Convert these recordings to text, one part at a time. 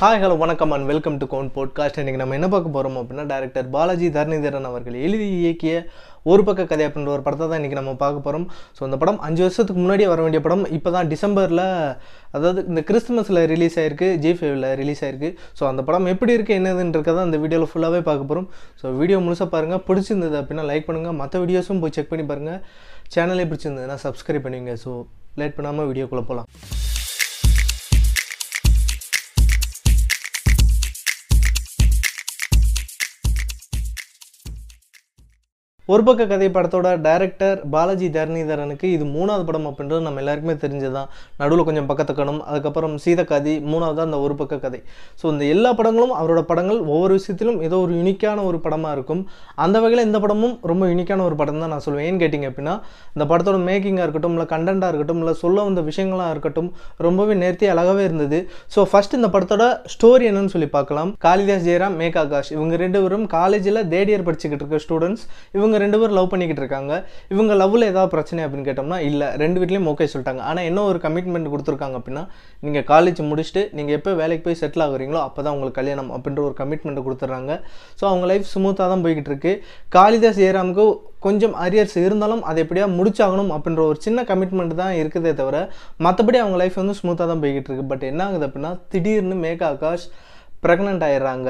Hi hello வணக்கம் and welcome to கவுன் podcast இன்றைக்கி நம்ம என்ன பார்க்க போகிறோம் அப்படின்னா டேரக்டர் பாலாஜி தரணிதரன் அவர்கள் எழுதி இயக்கிய ஒரு பக்க கதை அப்படின்ற ஒரு படத்தை தான் இன்றைக்கி நம்ம பார்க்க போகிறோம் ஸோ அந்த படம் அஞ்சு வருஷத்துக்கு முன்னாடியே வர வேண்டிய படம். இப்போ தான் டிசம்பரில் அதாவது இந்த கிறிஸ்துமஸில் ரிலீஸ் ஆயிருக்கு ஜி ஃபைவ்ல ரிலீஸ் ஆயிருக்கு. ஸோ அந்த படம் எப்படி இருக்குது என்னதுன்றதை அந்த வீடியோவில் ஃபுல்லாகவே பார்க்க போகிறோம் ஸோ வீடியோ முழுசாக பாருங்கள் பிடிச்சிருந்தது அப்படின்னா லைக் பண்ணுங்கள் மற்ற வீடியோஸும் போய் செக் பண்ணி பாருங்கள் சேனலே பிடிச்சிருந்ததுன்னா சப்ஸ்கிரைப் பண்ணுவீங்க. ஸோ லேட் பண்ணாமல் வீடியோக்குள்ளே போகலாம் ஒரு பக்க கதை படத்தோட டைரக்டர் பாலாஜி தரணிதரனுக்கு இது மூணாவது படம் அப்படின்றது நம்ம எல்லாருக்குமே தெரிஞ்சதுதான். நடுவில் கொஞ்சம் பக்கத்துக்கணும் அதுக்கப்புறம் சீதக்காதி மூணாவது அந்த ஒரு பக்க கதை. ஸோ இந்த எல்லா படங்களும் அவரோட படங்கள் ஒவ்வொரு விஷயத்திலும் ஏதோ ஒரு யூனிக்கான ஒரு படமாக இருக்கும். அந்த வகையில் இந்த படமும் ரொம்ப யூனிக்கான ஒரு படம் தான் நான் சொல்லுவேன் ஏன்னு கேட்டிங்க அப்படின்னா இந்த படத்தோட மேக்கிங்காக இருக்கட்டும் இல்லை கண்டென்ட்டாக இருக்கட்டும் இல்லை சொல்ல வந்த விஷயங்களாக இருக்கட்டும் ரொம்பவே நேர்த்தி அழகாகவே இருந்தது. ஸோ ஃபஸ்ட் இந்த படத்தோட ஸ்டோரி என்னன்னு சொல்லி பார்க்கலாம். காளிதாஸ் ஜெயராம் மேக் ஆகாஷ் இவங்க ரெண்டு பேரும் காலேஜில் தேர்ட் இயர் படிச்சுக்கிட்டு இருக்க ஸ்டூடெண்ட்ஸ் இவங்க ரெண்டு பேரும் லவ் பண்ணிக்கிட்டு இருக்காங்க. இவங்க லவ்வில் ஏதாவது பிரச்சனை அப்படின்னு கேட்டோம்னா இல்லை. ரெண்டு வீட்லேயும் ஓகே சொல்லிட்டாங்க. ஆனால் என்ன ஒரு கமிட்மெண்ட் கொடுத்துருக்காங்க அப்படின்னா நீங்கள் காலேஜ் முடிச்சுட்டு நீங்கள் எப்போ வேலைக்கு போய் செட்டில் ஆகுறீங்களோ அப்போ தான் உங்களுக்கு கல்யாணம் அப்படின்ற ஒரு கமிட்மெண்ட் கொடுத்துட்றாங்க. ஸோ அவங்க லைஃப் ஸ்மூத்தாக தான் போய்கிட்டு இருக்கு. காளிதாஸ் ஏராமுக்கு கொஞ்சம் அரியர்ஸ் இருந்தாலும் அதை எப்படியா முடிச்சாகணும் அப்படின்ற ஒரு சின்ன கமிட்மெண்ட் தான் இருக்குதே தவிர மற்றபடி அவங்க லைஃப் வந்து ஸ்மூத்தாக தான் போய்கிட்டு இருக்கு. பட் என்ன ஆகுது அப்படின்னா திடீர்னு மேகா ஆகாஷ் ப்ரெக்னென்ட் ஆயிடுறாங்க.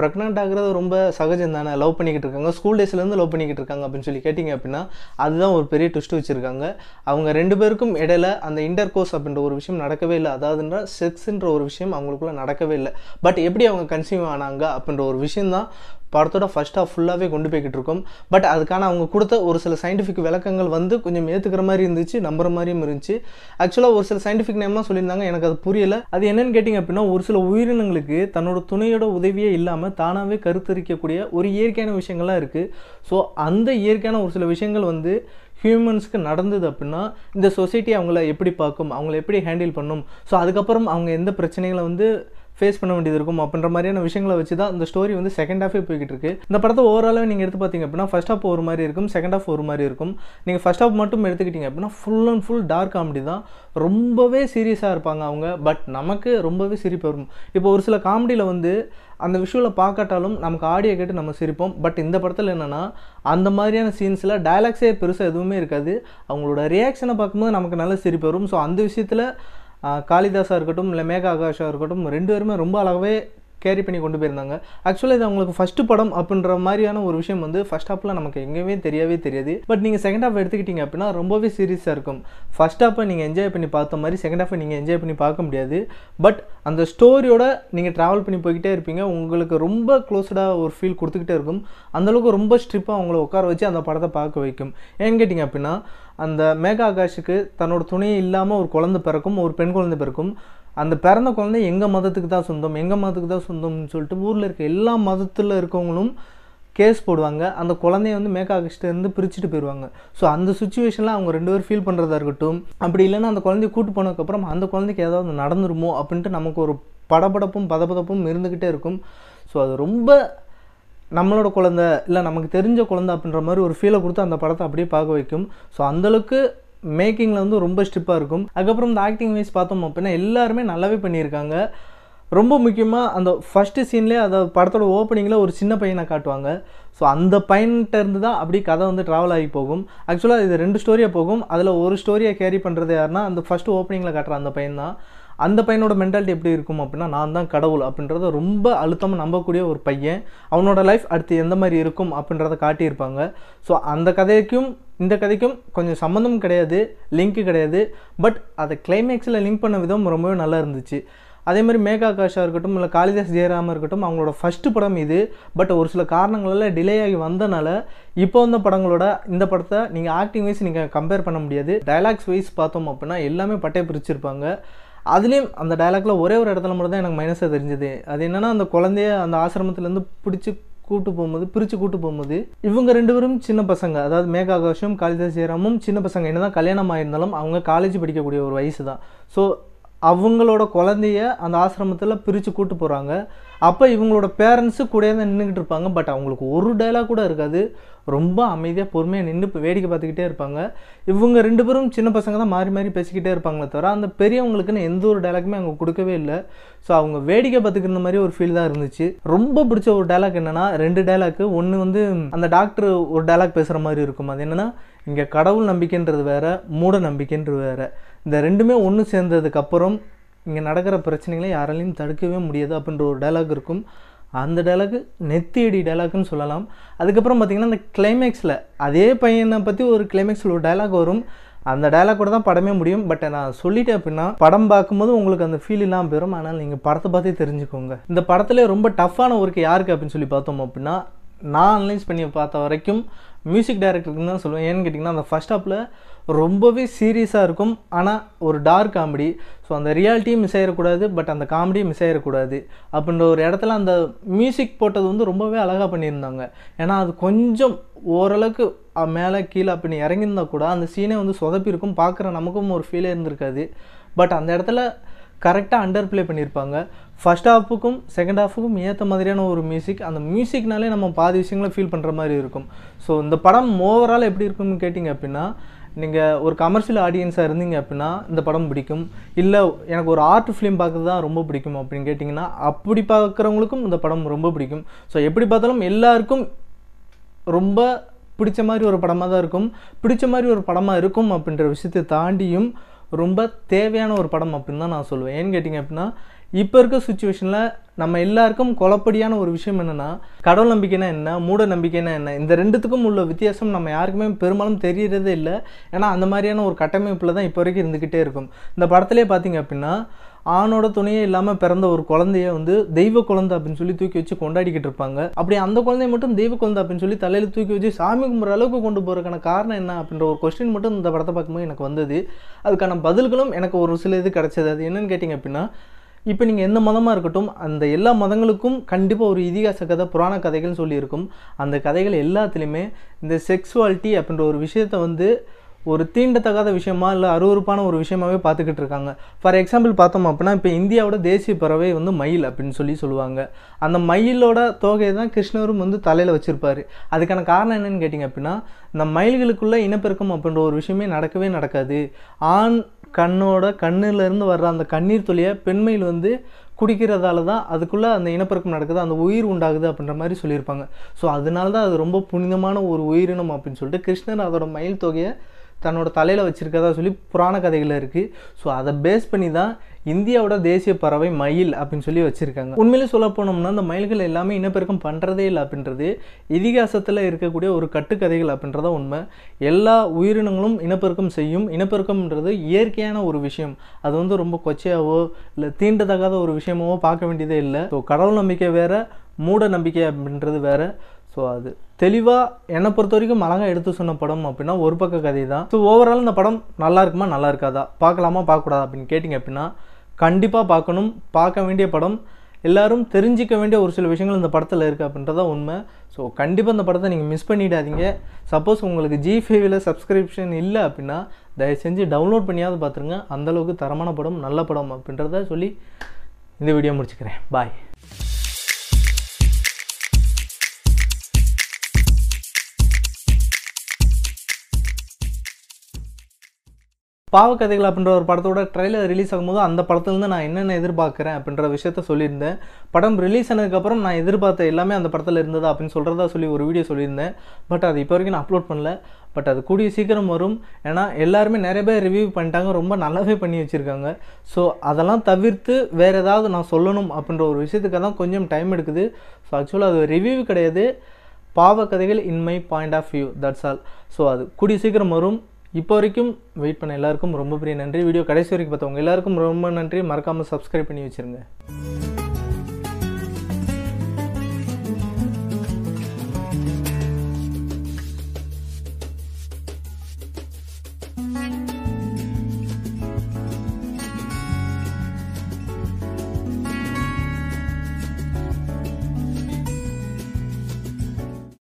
ப்ரெக்னென்ட் ஆகிறது ரொம்ப சகஜம் தானே லவ் பண்ணிக்கிட்டு இருக்காங்க. ஸ்கூல் டேஸ்லேருந்து லவ் பண்ணிக்கிட்டு இருக்காங்க அப்படின்னு சொல்லி கேட்டிங்க அப்படின்னா அதுதான் ஒரு பெரிய ட்விஸ்ட் வச்சுருக்காங்க. அவங்க ரெண்டு பேருக்கும் இடையில அந்த இன்டர் கோர்ஸ் அப்படின்ற ஒரு விஷயம் நடக்கவே இல்லை. அதாவதுன்ற செக்ஸுன்ற ஒரு விஷயம் அவங்களுக்குள்ள நடக்கவே இல்லை. பட் எப்படி அவங்க கன்சியூம் ஆனாங்க அப்படின்ற ஒரு விஷயம் தான் படத்தோட ஃபஸ்ட் ஹாஃப் ஃபுல்லாகவே கொண்டு போய்கிட்டு இருக்கோம். பட் அதுக்கான அவங்க கொடுத்த ஒரு சில சயின்டிஃபிக் விளக்கங்கள் வந்து கொஞ்சம் ஏற்றுக்கிற மாதிரி இருந்துச்சு நம்புற மாதிரியும் இருந்துச்சு. ஆக்சுவலாக ஒரு சில சயின்டிஃபிக் நேம்லாம் சொல்லியிருந்தாங்க எனக்கு அது புரியல. அது என்னன்னு கேட்டிங்க அப்படின்னா ஒரு சில உயிரினங்களுக்கு தன்னோட துணையோட உதவியே இல்லாமல் தானாகவே கருத்தரிக்கக்கூடிய ஒரு இயற்கையான விஷயங்கள்லாம் இருக்குது ஸோ அந்த இயற்கையான ஒரு சில விஷயங்கள் வந்து ஹியூமன்ஸ்க்கு நடந்தது அப்படின்னா இந்த சொசைட்டி அவங்கள எப்படி பார்க்கும் அவங்கள எப்படி ஹேண்டில் பண்ணும்? ஸோ அதுக்கப்புறம் அவங்க எந்த பிரச்சனைகளை வந்து ஃபேஸ் பண்ண வேண்டியது இருக்கும் அப்படின்ற மாதிரியான விஷயங்களை வச்சு தான் இந்த ஸ்டோரி வந்து செகண்ட் ஹாஃபே போய்கிட்டு இருக்கு இந்த படத்தை ஓவராலாக நீங்கள் எடுத்து பார்த்தீங்க அப்படின்னா ஃபஸ்ட் ஹாஃப் ஒரு மாதிரி இருக்கும் செகண்ட் ஹாஃப் ஒரு மாதிரி இருக்கும். நீங்கள் ஃபஸ்ட் ஹாஃப் மட்டும் எடுத்துக்கிட்டீங்க அப்படின்னா full and full dark comedy தான். ரொம்பவே சீரியஸாக இருப்பாங்க அவங்க பட் நமக்கு ரொம்பவே சிரிப்பு வரும். இப்போ ஒரு சில காமெடியில் வந்து அந்த விஷுவலை பார்க்காட்டாலும் நமக்கு ஆடியோ கேட்டு நம்ம சிரிப்போம். பட் இந்த படத்தில் என்னென்னா அந்த மாதிரியான சீன்ஸில் டயலாக்ஸே பெருசாக எதுவுமே இருக்காது. அவங்களோட ரியாக்ஷனை பார்க்கும்போது நமக்கு நல்ல சிரிப்பு வரும். ஸோ அந்த விஷயத்தில் காளிதாஸாக இருக்கட்டும் இல்லை மேக ஆகாஷாக இருக்கட்டும் ரெண்டு பேருமே ரொம்ப அழகாகவே கேரி பண்ணி கொண்டு போயிருந்தாங்க. ஆக்சுவலாக இது அவங்களுக்கு ஃபஸ்ட்டு படம் அப்படின்ற மாதிரியான ஒரு விஷயம் வந்து ஃபஸ்ட் ஹாப்பில் நமக்கு எங்கேயுமே தெரியவே தெரியாது. பட் நீங்கள் செகண்ட் ஹாஃப் எடுத்துக்கிட்டீங்க அப்படின்னா ரொம்பவே சீரியஸாக இருக்கும். ஃபஸ்ட் ஹாப்பை நீங்கள் என்ஜாய் பண்ணி பார்த்த மாதிரி செகண்ட் ஹாஃபை நீங்கள் என்ஜாய் பண்ணி பார்க்க முடியாது. பட் அந்த ஸ்டோரியோட நீங்கள் ட்ராவல் பண்ணி போய்கிட்டே இருப்பீங்க. உங்களுக்கு ரொம்ப க்ளோஸ்டாக ஒரு ஃபீல் கொடுத்துக்கிட்டே இருக்கும். அந்தளவுக்கு ரொம்ப ஸ்ட்ரிப்பாக அவங்கள உட்கார வச்சு அந்த படத்தை பார்க்க வைக்கும். ஏன்னு கேட்டிங்க அப்படின்னா அந்த மேகா ஆகாஷுக்கு தன்னோட துணையே இல்லாமல் ஒரு குழந்தை பிறக்கும் ஒரு பெண் குழந்தை பிறக்கும். அந்த பிறந்த குழந்தை எங்கள் மதத்துக்கு தான் சொந்தம் எங்கள் மதத்துக்கு தான் சொந்தம்னு சொல்லிட்டு ஊரில் இருக்க எல்லா மதத்தில் இருக்கவங்களும் கேஸ் போடுவாங்க. அந்த குழந்தைய வந்து மேக்கா பிரிச்சுட்டு போயிடுவாங்க ஸோ அந்த சுச்சுவேஷனில் அவங்க ரெண்டு பேரும் ஃபீல் பண்ணுறதா இருக்கட்டும். அப்படி இல்லைன்னா அந்த குழந்தைய கூட்டு போனதுக்கப்புறம் அந்த குழந்தைக்கு ஏதாவது நடந்துருமோ அப்படின்ட்டு நமக்கு ஒரு படபடப்பும் பதபதப்பும் இருந்துக்கிட்டே இருக்கும். ஸோ அது ரொம்ப நம்மளோட குழந்தை இல்லை நமக்கு தெரிஞ்ச குழந்தை அப்படின்ற மாதிரி ஒரு ஃபீலை கொடுத்து அந்த படத்தை அப்படியே பார்க்க வைக்கும். ஸோ அந்தளவுக்கு மேக்கிங்கில் வந்து ரொம்ப ஸ்டிப்பாக இருக்கும். அதுக்கப்புறம் இந்த ஆக்டிங் வைஸ் பார்த்தோம் அப்படின்னா எல்லாருமே நல்லாவே பண்ணியிருக்காங்க. ரொம்ப முக்கியமாக அந்த ஃபஸ்ட்டு சீன்லேயே அந்த படத்தோட ஓப்பனிங்கில் ஒரு சின்ன பையனை காட்டுவாங்க. ஸோ அந்த பையன்கிட்ட இருந்து தான் அப்படி கதை வந்து ட்ராவல் ஆகி போகும். ஆக்சுவலாக இது ரெண்டு ஸ்டோரியாக போகும். அதில் ஒரு ஸ்டோரியை கேரி பண்ணுறது யாருன்னா அந்த ஃபஸ்ட்டு ஓப்பனிங்கில் காட்டுற அந்த பையன் தான் அந்த பையனோட மென்டாலிட்டி எப்படி இருக்கும் அப்படின்னா நான் தான் கடவுள் அப்படின்றத ரொம்ப அழுத்தமாக நம்பக்கூடிய ஒரு பையன். அவனோட லைஃப் அடுத்து எந்த மாதிரி இருக்கும் அப்படின்றத காட்டியிருப்பாங்க. ஸோ அந்த கதைக்கும் இந்த கதைக்கும் கொஞ்சம் சம்மந்தம் கிடையாது லிங்க்கு கிடையாது. பட் அதை கிளைமேக்ஸில் லிங்க் பண்ண விதம் ரொம்பவே நல்லா இருந்துச்சு. அதே மாதிரி மேகா ஆகாஷாக இருக்கட்டும் இல்லை காளிதாஸ் ஜெயராமா இருக்கட்டும் அவங்களோட ஃபஸ்ட்டு படம் இது. பட் ஒரு சில காரணங்களால் டிலே ஆகி வந்தனால இப்போ வந்த படங்களோட இந்த படத்தை நீங்கள் ஆக்டிங் வைஸ் நீங்கள் கம்பேர் பண்ண முடியாது. டைலாக்ஸ் வைஸ் பார்த்தோம் அப்படின்னா எல்லாமே பட்டையை பிரிச்சிருப்பாங்க. அதுலேயும் அந்த டைலாக்ல ஒரே ஒரு இடத்துல மட்டும் தான் எனக்கு மைனஸாக தெரிஞ்சது. அது என்னென்னா அந்த குழந்தைய அந்த ஆசிரமத்துலேருந்து பிடிச்சி கூட்டு போகும்போது பிரித்து கூட்டு போகும்போது இவங்க ரெண்டு பேரும் சின்ன பசங்க. அதாவது மேகாகாஷும் காளிதாஸ் ஜெயராமும் சின்ன பசங்க. என்ன தான் கல்யாணம் ஆயிருந்தாலும் அவங்க காலேஜ் படிக்கக்கூடிய ஒரு வயசு தான் ஸோ அவங்களோட குழந்தைய அந்த ஆசிரமத்தில் பிரித்து கூட்டு போகிறாங்க அப்போ இவங்களோட பேரண்ட்ஸு கூடயே தான் நின்றுக்கிட்டு இருப்பாங்க. பட் அவங்களுக்கு ஒரு டைலாக் கூட இருக்காது. ரொம்ப அமைதியாக பொறுமையாக நின்று இப்போ வேடிக்கை பார்த்துக்கிட்டே இருப்பாங்க. இவங்க ரெண்டு பேரும் சின்ன பசங்க தான் மாறி மாறி பேசிக்கிட்டே இருப்பாங்களே தவிர அந்த பெரியவங்களுக்குன்னு எந்த ஒரு டைலாக்குமே அவங்க கொடுக்கவே இல்லை. ஸோ அவங்க வேடிக்கை பார்த்துக்கிற மாதிரி ஒரு ஃபீல் தான் இருந்துச்சு. ரொம்ப பிடிச்ச ஒரு டைலாக் என்னென்னா ரெண்டு டைலாக்கு ஒன்று வந்து அந்த டாக்டர் ஒரு டைலாக் பேசுகிற மாதிரி இருக்கும். அது என்னென்னா இங்கே கடவுள் நம்பிக்கைன்றது வேறு மூட நம்பிக்கைன்றது வேறு. இந்த ரெண்டுமே ஒன்று சேர்ந்ததுக்கப்புறம் இங்கே நடக்கிற பிரச்சனைகளை யாராலையும் தடுக்கவே முடியாது அப்படின்ற ஒரு டைலாக் இருக்கும். அந்த டைலாக் நெத்தியடி டைலாக்னு சொல்லலாம். அதுக்கப்புறம் பார்த்திங்கன்னா அந்த கிளைமேக்ஸில் அதே பையனை பற்றி ஒரு கிளைமேக்ஸில் ஒரு டைலாக் வரும். அந்த டைலாக் கூட தான் படமே முடியும். பட் நான் சொல்லிட்டேன் அப்படின்னா படம் பார்க்கும்போது உங்களுக்கு அந்த ஃபீல் இல்லாமல் போயிடும் ஆனால் நீங்கள் படத்தை பார்த்தே தெரிஞ்சுக்கோங்க. இந்த படத்துல ரொம்ப டஃப்பான ஒர்க்கு யாருக்கு அப்படின்னு சொல்லி பார்த்தோம் அப்படின்னா நான் அனலைஸ் பண்ணி பார்த்த வரைக்கும் மியூசிக் டைரக்டருக்கு தான் சொல்லுவேன். ஏன்னு கேட்டிங்கன்னா அந்த ஃபஸ்ட் ஹாப்பில் ரொம்பவே சீரியஸாக இருக்கும். ஆனால் ஒரு டார்க் காமெடி ஸோ அந்த ரியாலிட்டியும் மிஸ் ஆகிடக்கூடாது பட் அந்த காமெடியும் மிஸ் ஆகிடக்கூடாது அப்படின்ற ஒரு இடத்துல அந்த மியூசிக் போட்டது வந்து ரொம்பவே அழகாக பண்ணியிருந்தாங்க. ஏன்னா அது கொஞ்சம் ஓரளவுக்கு மேலே கீழே அப்படி இறங்கியிருந்தால் கூட அந்த சீனே வந்து சொதப்பிருக்கும் பார்க்குற நமக்கும் ஒரு ஃபீலே இருந்திருக்காது. பட் அந்த இடத்துல கரெக்டாக அண்டர் ப்ளே பண்ணியிருப்பாங்க. ஃபர்ஸ்ட் ஹாஃபுக்கும் செகண்ட் ஹாஃபுக்கும் ஏற்ற மாதிரியான ஒரு மியூசிக் அந்த மியூசிக்னாலே நம்ம பாதி விஷயங்களை ஃபீல் பண்ணுற மாதிரி இருக்கும். ஸோ இந்த படம் ஓவரால் எப்படி இருக்கும்னு கேட்டிங்க அப்படின்னா நீங்கள் ஒரு கமர்ஷியல் ஆடியன்ஸாக இருந்தீங்க அப்படின்னா இந்த படம் பிடிக்கும். இல்லை எனக்கு ஒரு ஆர்ட் ஃபிலிம் பார்க்குறது தான் ரொம்ப பிடிக்கும் அப்படின்னு கேட்டிங்கன்னா அப்படி பார்க்குறவங்களுக்கும் இந்த படம் ரொம்ப பிடிக்கும். ஸோ எப்படி பார்த்தாலும் எல்லாருக்கும் ரொம்ப பிடிச்ச மாதிரி ஒரு படமாக தான் இருக்கும். பிடிச்ச மாதிரி ஒரு படமாக இருக்கும் அப்படின்ற விஷயத்தை தாண்டியும் ரொம்ப தேவையான ஒரு படம் அப்படின்னு தான் நான் சொல்லுவேன் ஏன்னு கேட்டிங்க அப்படின்னா இப்போ இருக்க சுச்சுவேஷனில் நம்ம எல்லாருக்கும் குழப்படியான ஒரு விஷயம் என்னென்னா கடவுள் நம்பிக்கைனா என்ன மூட நம்பிக்கைனா என்ன இந்த ரெண்டுத்துக்கும் உள்ள வித்தியாசம் நம்ம யாருக்குமே பெரும்பாலும் தெரியறதே இல்லை. ஏன்னா அந்த மாதிரியான ஒரு கட்டமைப்பில் தான் இப்போ வரைக்கும் இருந்துக்கிட்டே இருக்கும். இந்த படத்துலேயே பார்த்தீங்க அப்படின்னா ஆணோட துணையே இல்லாமல் பிறந்த ஒரு குழந்தைய வந்து தெய்வ குழந்தை அப்படின்னு சொல்லி தூக்கி வச்சு கொண்டாடிக்கிட்டு இருப்பாங்க. அப்படி அந்த குழந்தைய மட்டும் தெய்வ குழந்தை அப்படின்னு சொல்லி தலையில் தூக்கி வச்சு சாமி கும்புற அளவுக்கு கொண்டு போகிறதுக்கான காரணம் என்ன அப்படின்ற ஒரு கொஸ்டின் மட்டும் இந்த படத்தை பார்க்கும்போது எனக்கு வந்தது. அதுக்கான பதில்களும் எனக்கு ஒரு சில இது கிடச்சது. அது என்னன்னு கேட்டிங்க அப்படின்னா இப்போ நீங்கள் எந்த மதமாக இருக்கட்டும் அந்த எல்லா மதங்களுக்கும் கண்டிப்பாக ஒரு இதிகாச கதை புராண கதைகள்னு சொல்லியிருக்கும். அந்த கதைகள் எல்லாத்துலேயுமே இந்த செக்ஸுவாலிட்டி அப்படின்ற ஒரு விஷயத்தை வந்து ஒரு தீண்டத்தகாத விஷயமா இல்லை அருவருப்பான ஒரு விஷயமாவே பார்த்துக்கிட்டு இருக்காங்க. ஃபார் எக்ஸாம்பிள் பார்த்தோம் அப்படின்னா இப்போ இந்தியாவோட தேசிய பறவை வந்து மயில் அப்படின்னு சொல்லி சொல்லுவாங்க. அந்த மயிலோட தொகையை தான் கிருஷ்ணரும் வந்து தலையில் வச்சுருப்பார். அதுக்கான காரணம் என்னன்னு கேட்டிங்க அப்படின்னா இந்த மயில்களுக்குள்ள இனப்பெருக்கம் அப்படின்ற ஒரு விஷயமே நடக்கவே நடக்காது. ஆண் கண்ணோட கண்ணிலேருந்து வர்ற அந்த கண்ணீர் துளியை பெண்மயில் வந்து குடிக்கிறதால தான் அதுக்குள்ளே அந்த இனப்பெருக்கம் நடக்குது அந்த உயிர் உண்டாகுது அப்படின்ற மாதிரி சொல்லியிருப்பாங்க. ஸோ அதனால தான் அது ரொம்ப புனிதமான ஒரு உயிரினம் அப்படின்னு சொல்லிட்டு கிருஷ்ணர் அதோட மயில் தொகையை தன்னோட தலையில் வச்சுருக்கதா சொல்லி புராண கதைகள் இருக்குது ஸோ அதை பேஸ் பண்ணி தான் இந்தியாவோட தேசிய பறவை மயில் அப்படின்னு சொல்லி வச்சுருக்காங்க. உண்மையிலே சொல்ல போனோம்னா அந்த மயில்கள் எல்லாமே இனப்பெருக்கம் பண்ணுறதே இல்லை அப்படின்றது இதிகாசத்தில் இருக்கக்கூடிய ஒரு கட்டுக்கதைகள் அப்படின்றத உண்மை. எல்லா உயிரினங்களும் இனப்பெருக்கம் செய்யும். இனப்பெருக்கம்ன்றது இயற்கையான ஒரு விஷயம். அது வந்து ரொம்ப கொச்சையாவோ இல்லை தீண்டத்தகாத ஒரு விஷயமாவோ பார்க்க வேண்டியதே இல்லை. ஸோ கடவுள் நம்பிக்கை வேறு மூட நம்பிக்கை அப்படின்றது வேறு. ஸோ அது தெளிவாக என்னை பொறுத்த வரைக்கும் அழகாக எடுத்து சொன்ன படம் அப்படின்னா ஒரு பக்க கதை தான் ஸோ ஓவரால் இந்த படம் நல்லா இருக்குமா? நல்லா இருக்காதா? பார்க்கலாமா? பார்க்கக்கூடாதா? அப்படின்னு கேட்டிங்க அப்படின்னா கண்டிப்பாக பார்க்கணும். பார்க்க வேண்டிய படம் எல்லாரும் தெரிஞ்சிக்க வேண்டிய ஒரு சில விஷயங்கள் இந்த படத்தில் இருக்குது அப்படின்றதான் உண்மை. ஸோ கண்டிப்பாக இந்த படத்தை நீங்கள் மிஸ் பண்ணிடாதீங்க. சப்போஸ் உங்களுக்கு ஜி ஃபைவில் சப்ஸ்கிரிப்ஷன் இல்லை அப்படின்னா தயவு செஞ்சு டவுன்லோட் பண்ணியாவது பார்த்துருங்க. அந்தளவுக்கு தரமான படம் நல்ல படம் அப்படின்றத சொல்லி இந்த வீடியோ முடிச்சுக்கிறேன். பாய் பாவக்கதைகள் அப்படின்ற ஒரு படத்தோட ட்ரெய்லர் ரிலீஸ் ஆகும்போது அந்த படத்துலேருந்து நான் என்னென்ன எதிர்பார்க்குறேன் அப்படின்ற விஷயத்த சொல்லியிருந்தேன். படம் ரிலீஸ் ஆனதுக்கப்புறம் நான் எதிர்பார்த்த எல்லாமே அந்த படத்தில் இருந்ததா அப்படின்னு சொல்கிறதா சொல்லி ஒரு வீடியோ சொல்லியிருந்தேன். பட் அது இப்போ வரைக்கும் நான் அப்லோட் பண்ணல. பட் அது கூடிய சீக்கிரம் வரும். ஏன்னா எல்லாருமே நிறைய பேர் ரிவ்யூ பண்ணிட்டாங்க. ரொம்ப நல்லாவே பண்ணி வச்சுருக்காங்க. ஸோ அதெல்லாம் தவிர்த்து வேறு ஏதாவது நான் சொல்லணும் அப்படின்ற ஒரு விஷயத்துக்காக தான் கொஞ்சம் டைம் எடுக்குது. ஸோ ஆக்சுவலாக அது ரிவ்யூ கிடையாது. Paava Kadhaigal in my point of view that's all so அது கூடிய சீக்கிரம் வரும். இப்போ வரைக்கும் வெயிட் பண்ண எல்லாருக்கும் ரொம்ப பெரிய நன்றி. வீடியோ கடைசி வரைக்கும் பார்த்தவங்க எல்லாருக்கும் ரொம்ப நன்றி. மறக்காமல் சப்ஸ்கிரைப் பண்ணி வச்சுருங்க.